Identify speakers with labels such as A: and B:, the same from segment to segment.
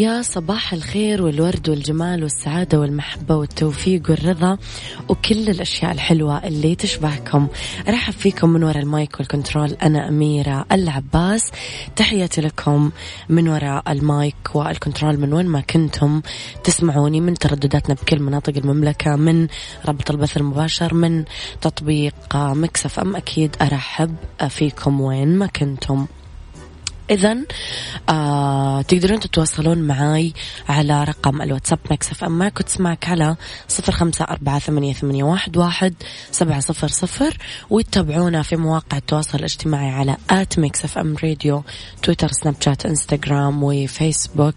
A: يا صباح الخير والورد والجمال والسعادة والمحبة والتوفيق والرضا وكل الأشياء الحلوة اللي تشبهكم. أرحب فيكم من وراء المايك والكنترول أنا أميرة العباس. تحياتي لكم من وراء المايك والكنترول من وين ما كنتم تسمعوني من تردداتنا بكل مناطق المملكة من رابط البث المباشر من تطبيق Mix FM. أكيد أرحب فيكم وين ما كنتم. إذا آه تقدرون تتواصلون معاي على رقم الواتساب Mix FM. معك وتسمعك على صفر خمسة أربعة ثمانية, ثمانية واحد, واحد سبعة صفر صفر وتتابعونا في مواقع التواصل الاجتماعي على at Mix FM Radio تويتر سناب شات إنستغرام وفيسبوك.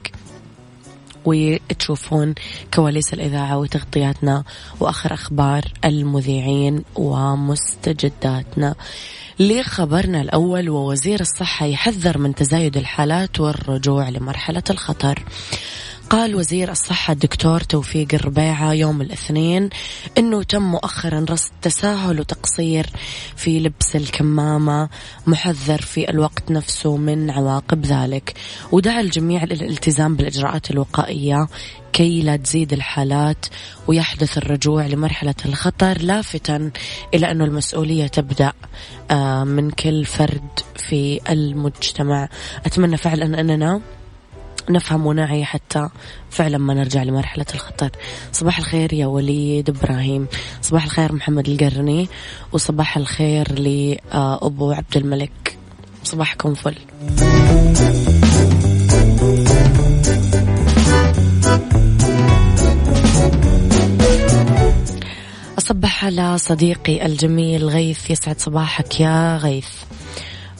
A: وتشوفون كواليس الإذاعة وتغطياتنا وآخر أخبار المذيعين ومستجداتنا. لخبرنا الأول ووزير الصحة يحذر من تزايد الحالات والرجوع لمرحلة الخطر. قال وزير الصحة الدكتور توفيق الربيعة يوم الاثنين إنه تم مؤخرا رصد تساهل وتقصير في لبس الكمامة محذر في الوقت نفسه من عواقب ذلك. ودعا الجميع للالتزام بالإجراءات الوقائية كي لا تزيد الحالات ويحدث الرجوع لمرحلة الخطر لافتا إلى أن المسؤولية تبدأ آه، من كل فرد في المجتمع. أتمنى فعلا أننا نفهم ونعي حتى فعلا ما نرجع لمرحلة الخطر صباح الخير يا وليد إبراهيم. صباح الخير محمد القرني. وصباح الخير لأبو عبد الملك. صباحكم فل. أصبح على صديقي الجميل غيث. يسعد صباحك يا غيث.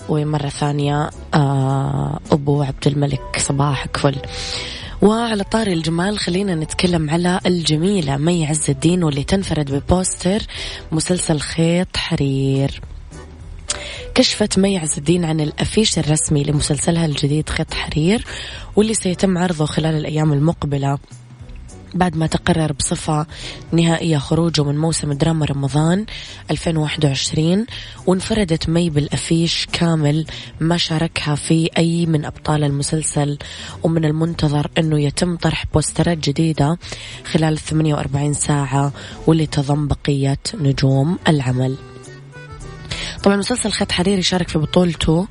A: ومرة ثانية آه، أبو عبد الملك صباحك فل وعلى طاري الجمال خلينا نتكلم على الجميلة مي عز الدين واللي تنفرد ببوستر مسلسل خيط حرير. كشفت مي عز الدين عن الأفيش الرسمي لمسلسلها الجديد خيط حرير واللي سيتم عرضه خلال الأيام المقبلة. بعد ما تقرر بصفة نهائية خروجه من موسم دراما رمضان 2021 وانفردت مي بالأفيش كامل ما شاركها في أي من أبطال المسلسل. ومن المنتظر أنه يتم طرح بوسترات جديدة خلال 48 ساعة واللي تضم بقية نجوم العمل. طبعا مسلسل خط حريري شارك في بطولته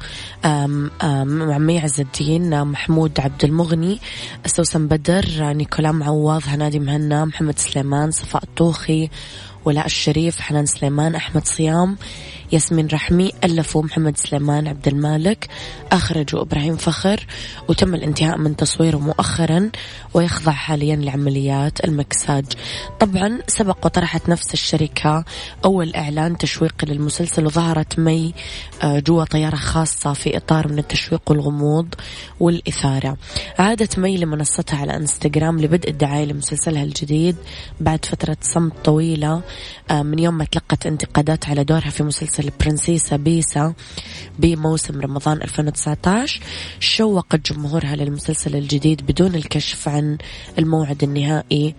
A: مع مي عز الدين محمود عبد المغني سوسن بدر نيكولا معوض هنادي مهنا محمد سليمان صفاء الطوخي ولاء الشريف حنان سليمان أحمد صيام. ياسمين رحمي ألفوا محمد سليمان عبد المالك أخرجوا إبراهيم فخر وتم الانتهاء من تصويره مؤخرا ويخضع حاليا لعمليات المكساج. طبعا سبق وطرحت نفس الشركة أول إعلان تشويقي للمسلسل وظهرت مي آه، جوا طيارة خاصة في إطار من التشويق والغموض والإثارة. عادت مي لمنصتها على إنستغرام لبدء الدعاية لمسلسلها الجديد. بعد فترة صمت طويلة آه، من يوم ما تلقت انتقادات على دورها في مسلسل البرنسيسة بيسا بموسم رمضان 2019 شوقت جمهورها للمسلسل الجديد بدون الكشف عن الموعد النهائي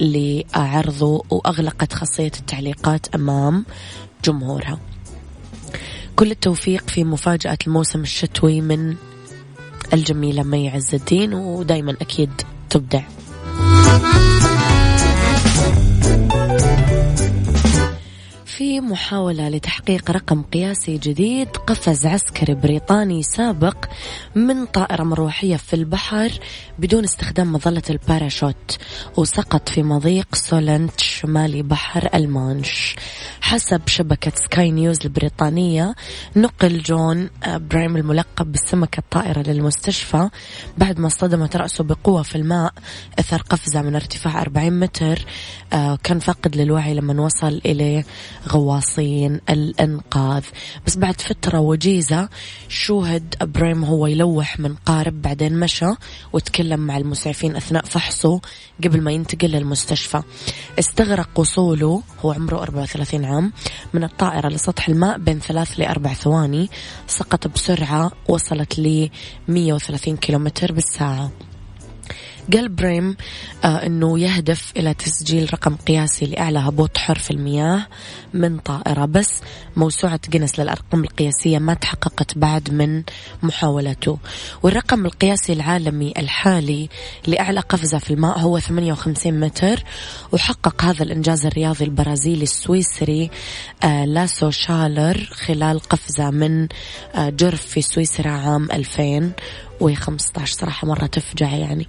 A: لعرضه وأغلقت خاصية التعليقات أمام جمهورها. كل التوفيق في مفاجأة الموسم الشتوي من الجميلة مي عز الدين ودايما أكيد تبدع. في محاولة لتحقيق رقم قياسي جديد قفز عسكري بريطاني سابق من طائرة مروحية في البحر بدون استخدام مظلة الباراشوت وسقط في مضيق سولنت شمالي بحر المانش حسب شبكة سكاي نيوز البريطانية نقل جون برايم الملقب بالسمكة الطائرة للمستشفى بعد ما اصطدمت رأسه بقوة في الماء أثر قفزة من ارتفاع 40 متر آه، كان فاقد للوعي لما وصل إليه غواصين الإنقاذ. بس بعد فترة وجيزة شوهد إبراهيم هو يلوح من قارب بعدين مشى وتكلم مع المسعفين أثناء فحصه قبل ما ينتقل للمستشفى. استغرق وصوله هو عمره 34 عام من الطائرة لسطح الماء بين ثلاث لأربع ثواني سقط بسرعة وصلت ل 130 كيلومتر بالساعة. قال بريم آه أنه يهدف إلى تسجيل رقم قياسي لأعلى هبوط حر في المياه من طائرة. بس موسوعة جنس للأرقام القياسية ما تحققت بعد من محاولته. والرقم القياسي العالمي الحالي لأعلى قفزة في الماء هو 58 متر. وحقق هذا الإنجاز الرياضي البرازيلي السويسري آه لاسو شالر خلال قفزة من آه جرف في سويسرا عام 2015 صراحة مرة تفجع يعني.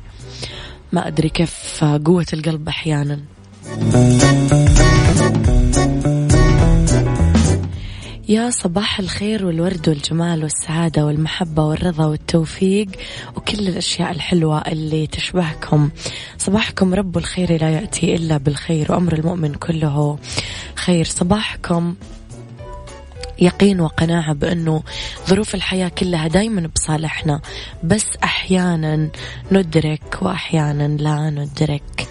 A: ما أدري كيف قوة القلب أحيانا. يا صباح الخير والورد والجمال والسعادة والمحبة والرضا والتوفيق وكل الأشياء الحلوة اللي تشبهكم. صباحكم رب الخير لا يأتي إلا بالخير وأمر المؤمن كله خير. صباحكم يقين وقناعة بأنه ظروف الحياة كلها دايما بصالحنا بس أحيانا ندرك وأحيانا لا ندرك.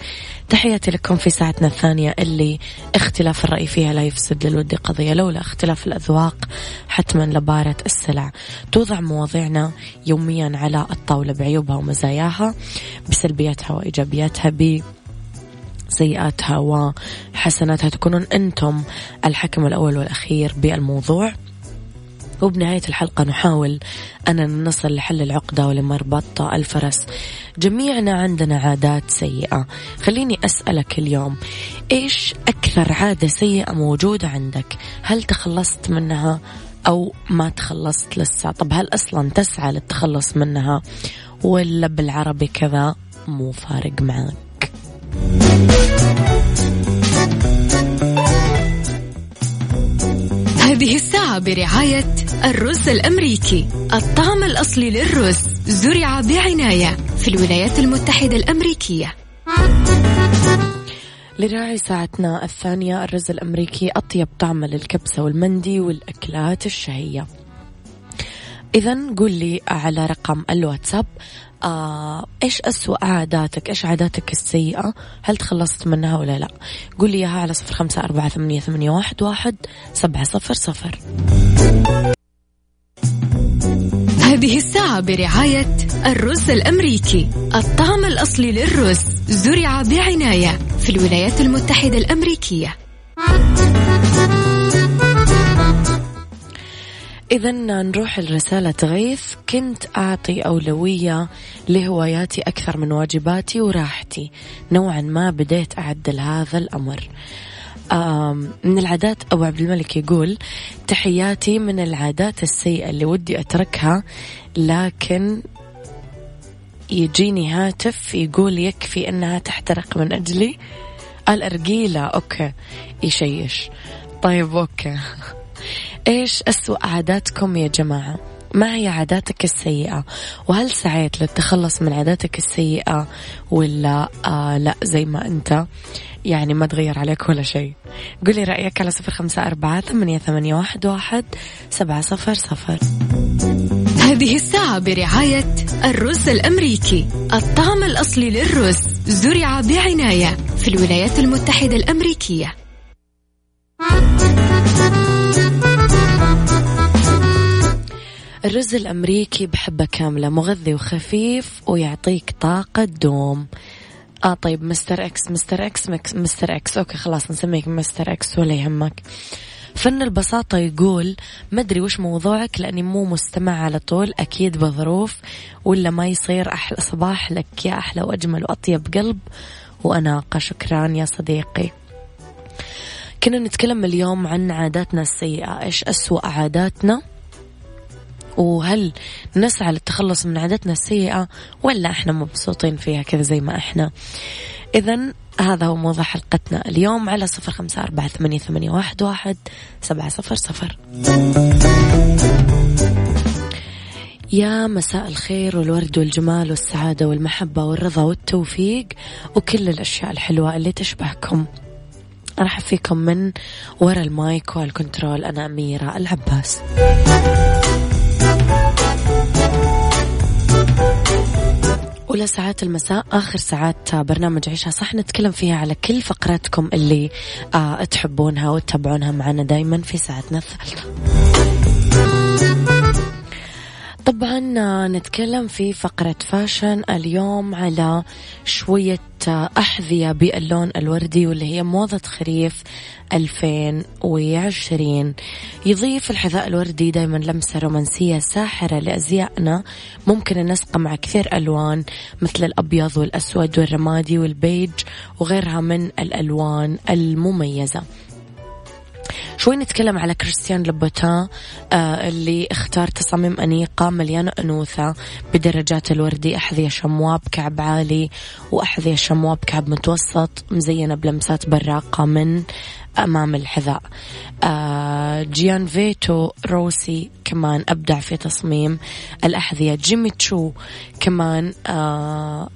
A: تحياتي لكم في ساعتنا الثانية اللي اختلاف الرأي فيها لا يفسد للود قضية لولا اختلاف الأذواق حتما لبارة السلع. توضع مواضيعنا يوميا على الطاولة بعيوبها ومزاياها بسلبياتها وإيجابياتها ب سيئاتها وحسناتها تكونون أنتم الحكم الأول والأخير بالموضوع. وبنهاية الحلقة نحاول أن نصل لحل العقدة ولمربط الفرس. جميعنا عندنا عادات سيئة. خليني أسألك اليوم إيش أكثر عادة سيئة موجودة عندك؟ هل تخلصت منها أو ما تخلصت لسه؟ طب هل أصلا تسعى للتخلص منها ولا بالعربي كذا؟ مو فارق معك
B: هذه الساعة برعاية الرز الأمريكي. الطعم الأصلي للرز زرع بعناية في الولايات المتحدة الأمريكية.
A: لراعي ساعتنا الثانية الرز الأمريكي أطيب طعم للكبسة والمندي والأكلات الشهية. إذا قول لي على رقم الواتساب آه إيش أسوأ عاداتك؟ إيش عاداتك السيئة؟ هل تخلصت منها ولا لا؟ قول لي إياها على صفر خمسة أربعة ثمانية, ثمانية واحد, واحد سبعة صفر صفر.
B: هذه الساعة برعاية الرز الأمريكي. الطعم الأصلي للرز زرع بعناية في الولايات المتحدة الأمريكية.
A: إذا نروح لرسالة غيث. كنت أعطي أولوية لهواياتي أكثر من واجباتي وراحتي. نوعا ما بديت أعدل هذا الأمر. من العادات أبو عبد الملك يقول تحياتي من العادات السيئة اللي ودي أتركها لكن يجيني هاتف يقول يكفي أنها تحترق من أجلي. الأرجيلة أوكي يشيش. طيب أوكي. إيش أسوأ عاداتكم يا جماعة؟ ما هي عاداتك السيئة. وهل سعيت للتخلص من عاداتك السيئة ولا آه لا زي ما أنت؟ يعني ما تغير عليك ولا شيء. قولي رأيك على صفر خمسة أربعة ثمانية, ثمانية واحد, واحد سبعة صفر صفر.
B: هذه الساعة برعاية الرز الأمريكي. الطعم الأصلي للرز زرع بعناية في الولايات المتحدة الأمريكية.
A: الرز الأمريكي بحبة كاملة مغذي وخفيف ويعطيك طاقة دوم. آه طيب Mister X Mister X Mister X. okay خلاص نسميك Mister X ولا يهمك. فن البساطة يقول ما أدري وش موضوعك لأني مو مستمع على طول أكيد بظروف ولا ما يصير أحلى صباح لك يا أحلى وأجمل وأطيب قلب. وأناقة شكرا يا صديقي. كنا نتكلم اليوم عن عاداتنا السيئة. إيش أسوأ عاداتنا؟ وهل نسعى للتخلص من عاداتنا السيئة ولا إحنا مبسوطين فيها كذا زي ما إحنا؟ إذا هذا هو موضوع حلقتنا اليوم على صفر خمسة أربعة ثمانية, ثمانية واحد, واحد سبعة صفر صفر. يا مساء الخير والورد والجمال والسعادة والمحبة والرضا والتوفيق وكل الأشياء الحلوة اللي تشبهكم. أرحب فيكم من وراء المايك والكنترول أنا أميرة العباس. أولى ساعات المساء آخر ساعات برنامج عيشها صح نتكلم فيها على كل فقراتكم اللي آه تحبونها وتتابعونها معنا دايما في ساعتنا الثالثة. طبعا نتكلم في فقرة fashion اليوم على شوية أحذية باللون الوردي واللي هي موضة خريف 2020 يضيف الحذاء الوردي دايما لمسة رومانسية ساحرة لأزيائنا. ممكن ننسقه مع كثير ألوان مثل الأبيض والأسود والرمادي والبيج وغيرها من الألوان المميزة. شوي نتكلم على Christian Louboutin آه اللي اختار تصاميم أنيقة مليانة أنوثة بدرجات الوردي أحذية شمواء بكعب عالي وأحذية شمواء بكعب متوسط مزينة بلمسات براقة من أمام الحذاء. آه Gianvito Rossi كمان أبدع في تصميم الأحذية. Jimmy Choo كمان آه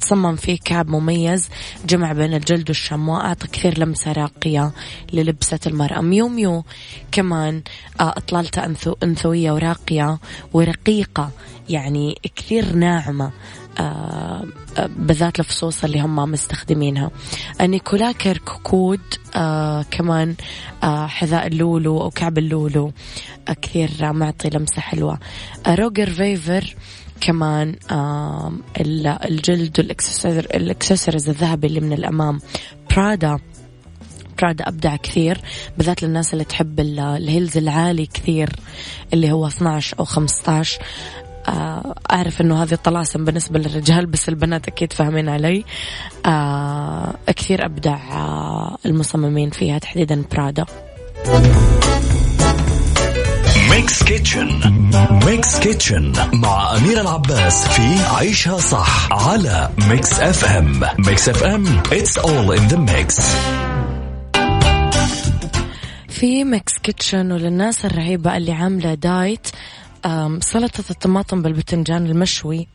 A: تصمم فيه كعب مميز جمع بين الجلد والشمواء أعطى كثير لمسة راقية للبسة المرأة. Miu Miu كمان آه أطلالته أنثو أنثوية وراقية ورقيقة يعني كثير ناعمة آه بالذات الفصوص اللي هم مستخدمينها. Nicholas Kirkwood آه كمان آه حذاء اللولو أو كعب اللولو آه كثير معطي لمسة حلوة. آه Roger Vivier كمان آه الجلد والإكسسوارز الذهبي اللي من الأمام. Prada Prada أبدع كثير بالذات للناس اللي تحب ال heels العالي كثير اللي هو 12 أو 15 آه، أعرف أنه هذه طلاسم بالنسبة للرجال بس البنات أكيد فاهمين علي. آه، كثير أبدع آه، المصممين فيها تحديدا برادا
C: Mix Kitchen Mix Kitchen مع أميرة العباس في عيشها صح على Mix FM Mix FM it's all in the mix.
A: في Mix Kitchen وللناس الرهيبة اللي عاملة diet سلطة الطماطم بالبتنجان المشوي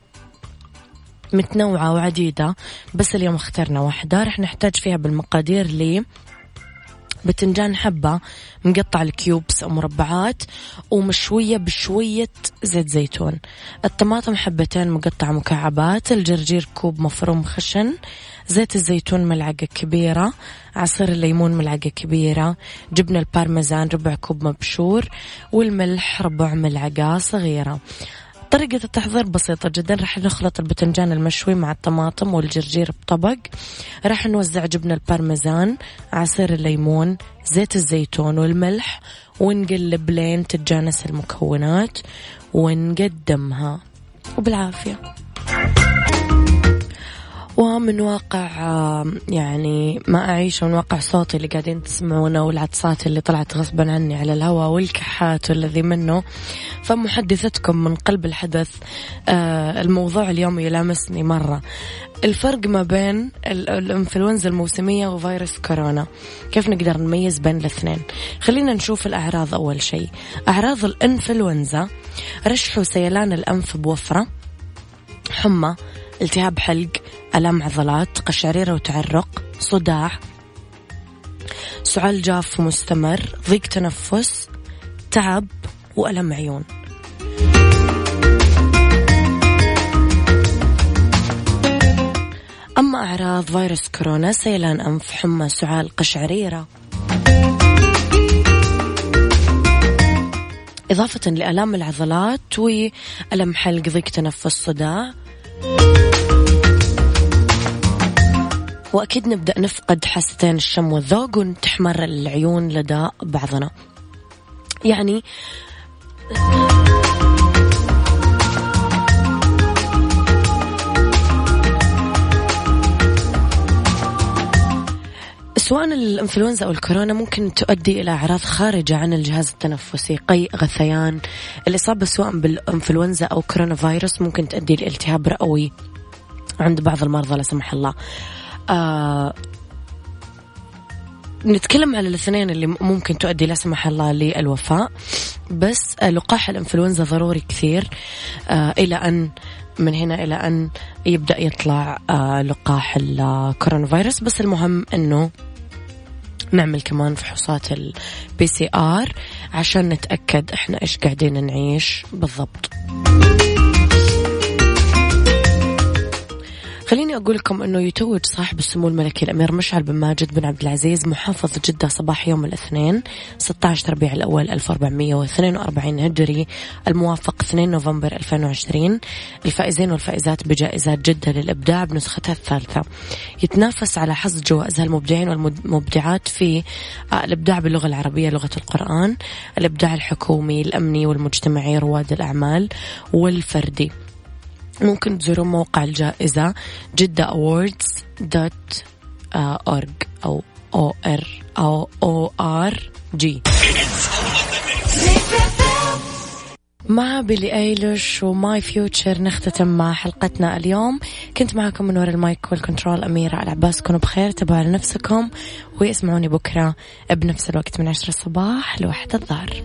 A: متنوعة وعديدة بس اليوم اخترنا واحدة رح نحتاج فيها بالمقادير لي بتنجان حبة مقطع ال cubes أو مربعات ومشوية بشوية زيت زيتون. الطماطم حبتين مقطعة مكعبات الجرجير كوب مفروم خشن زيت الزيتون ملعقة كبيرة عصير الليمون ملعقة كبيرة جبنة البارميزان ربع كوب مبشور والملح ربع ملعقة صغيرة. طريقة التحضير بسيطة جدا. راح نخلط البتنجان المشوي مع الطماطم والجرجير بطبق. راح نوزع جبنة البارميزان عصير الليمون زيت الزيتون والملح ونقلب لين تتجانس المكونات ونقدمها. وبالعافية. ومن واقع يعني ما أعيش من واقع صوتي اللي قاعدين تسمعونه والعطسات اللي طلعت غصبا عني على الهواء والكحات والذي منه. فمحدثتكم من قلب الحدث آه، الموضوع اليوم يلامسني مرة. الفرق ما بين الإنفلونزا الموسمية وفيروس كورونا. كيف نقدر نميز بين الاثنين؟ خلينا نشوف الأعراض أول شيء. أعراض الإنفلونزا رشح وسيلان الأنف بوفرة حمى التهاب حلق ألم عضلات قشعريرة وتعرق صداع سعال جاف مستمر ضيق تنفس تعب وألم عيون. أما أعراض فيروس كورونا سيلان أنف حمى سعال قشعريرة. إضافة لآلام العضلات وألم حلق ضيق تنفس صداع. وأكيد نبدأ نفقد حاستين الشم والذوق وتحمر العيون لدى بعضنا. يعني سواء الإنفلونزا أو الكورونا ممكن تؤدي إلى أعراض خارجة عن الجهاز التنفسي قيء غثيان. الإصابة سواء بالإنفلونزا أو كورونا فيروس ممكن تؤدي لالتهاب رئوي عند بعض المرضى لا سمح الله. آه نتكلم على الاثنين اللي ممكن تؤدي لا سمح الله للوفاة بس لقاح الإنفلونزا ضروري كثير آه إلى ان من هنا إلى أن يبدأ يطلع آه لقاح ال corona virus. بس المهم إنه نعمل كمان فحوصات ال PCR عشان نتأكد إحنا إيش قاعدين نعيش بالضبط. خليني أقول لكم أنه يتوج صاحب السمو الملكي الأمير مشعل بن ماجد بن عبد العزيز محافظ جدة صباح يوم الاثنين 16 ربيع الأول 1442 هجري الموافق 2 نوفمبر 2020 الفائزين والفائزات بجائزات جدة للإبداع بنسختها الثالثة. يتنافس على حصد جوائزها المبدعين والمبدعات في آه، الإبداع باللغة العربية لغة القرآن الإبداع الحكومي الأمني والمجتمعي رواد الأعمال والفردي. ممكن تزوروا موقع الجائزة Jeddah Awards dot org أو O R أو O R G مع Billie Eilish و My Future نختتم مع حلقتنا اليوم. كنت معكم من وراء ال mic وال control أميرة العباس كونوا بخير تبعوا على نفسكم واسمعوني بكرة بنفس الوقت من عشرة الصباح لواحد الظهر.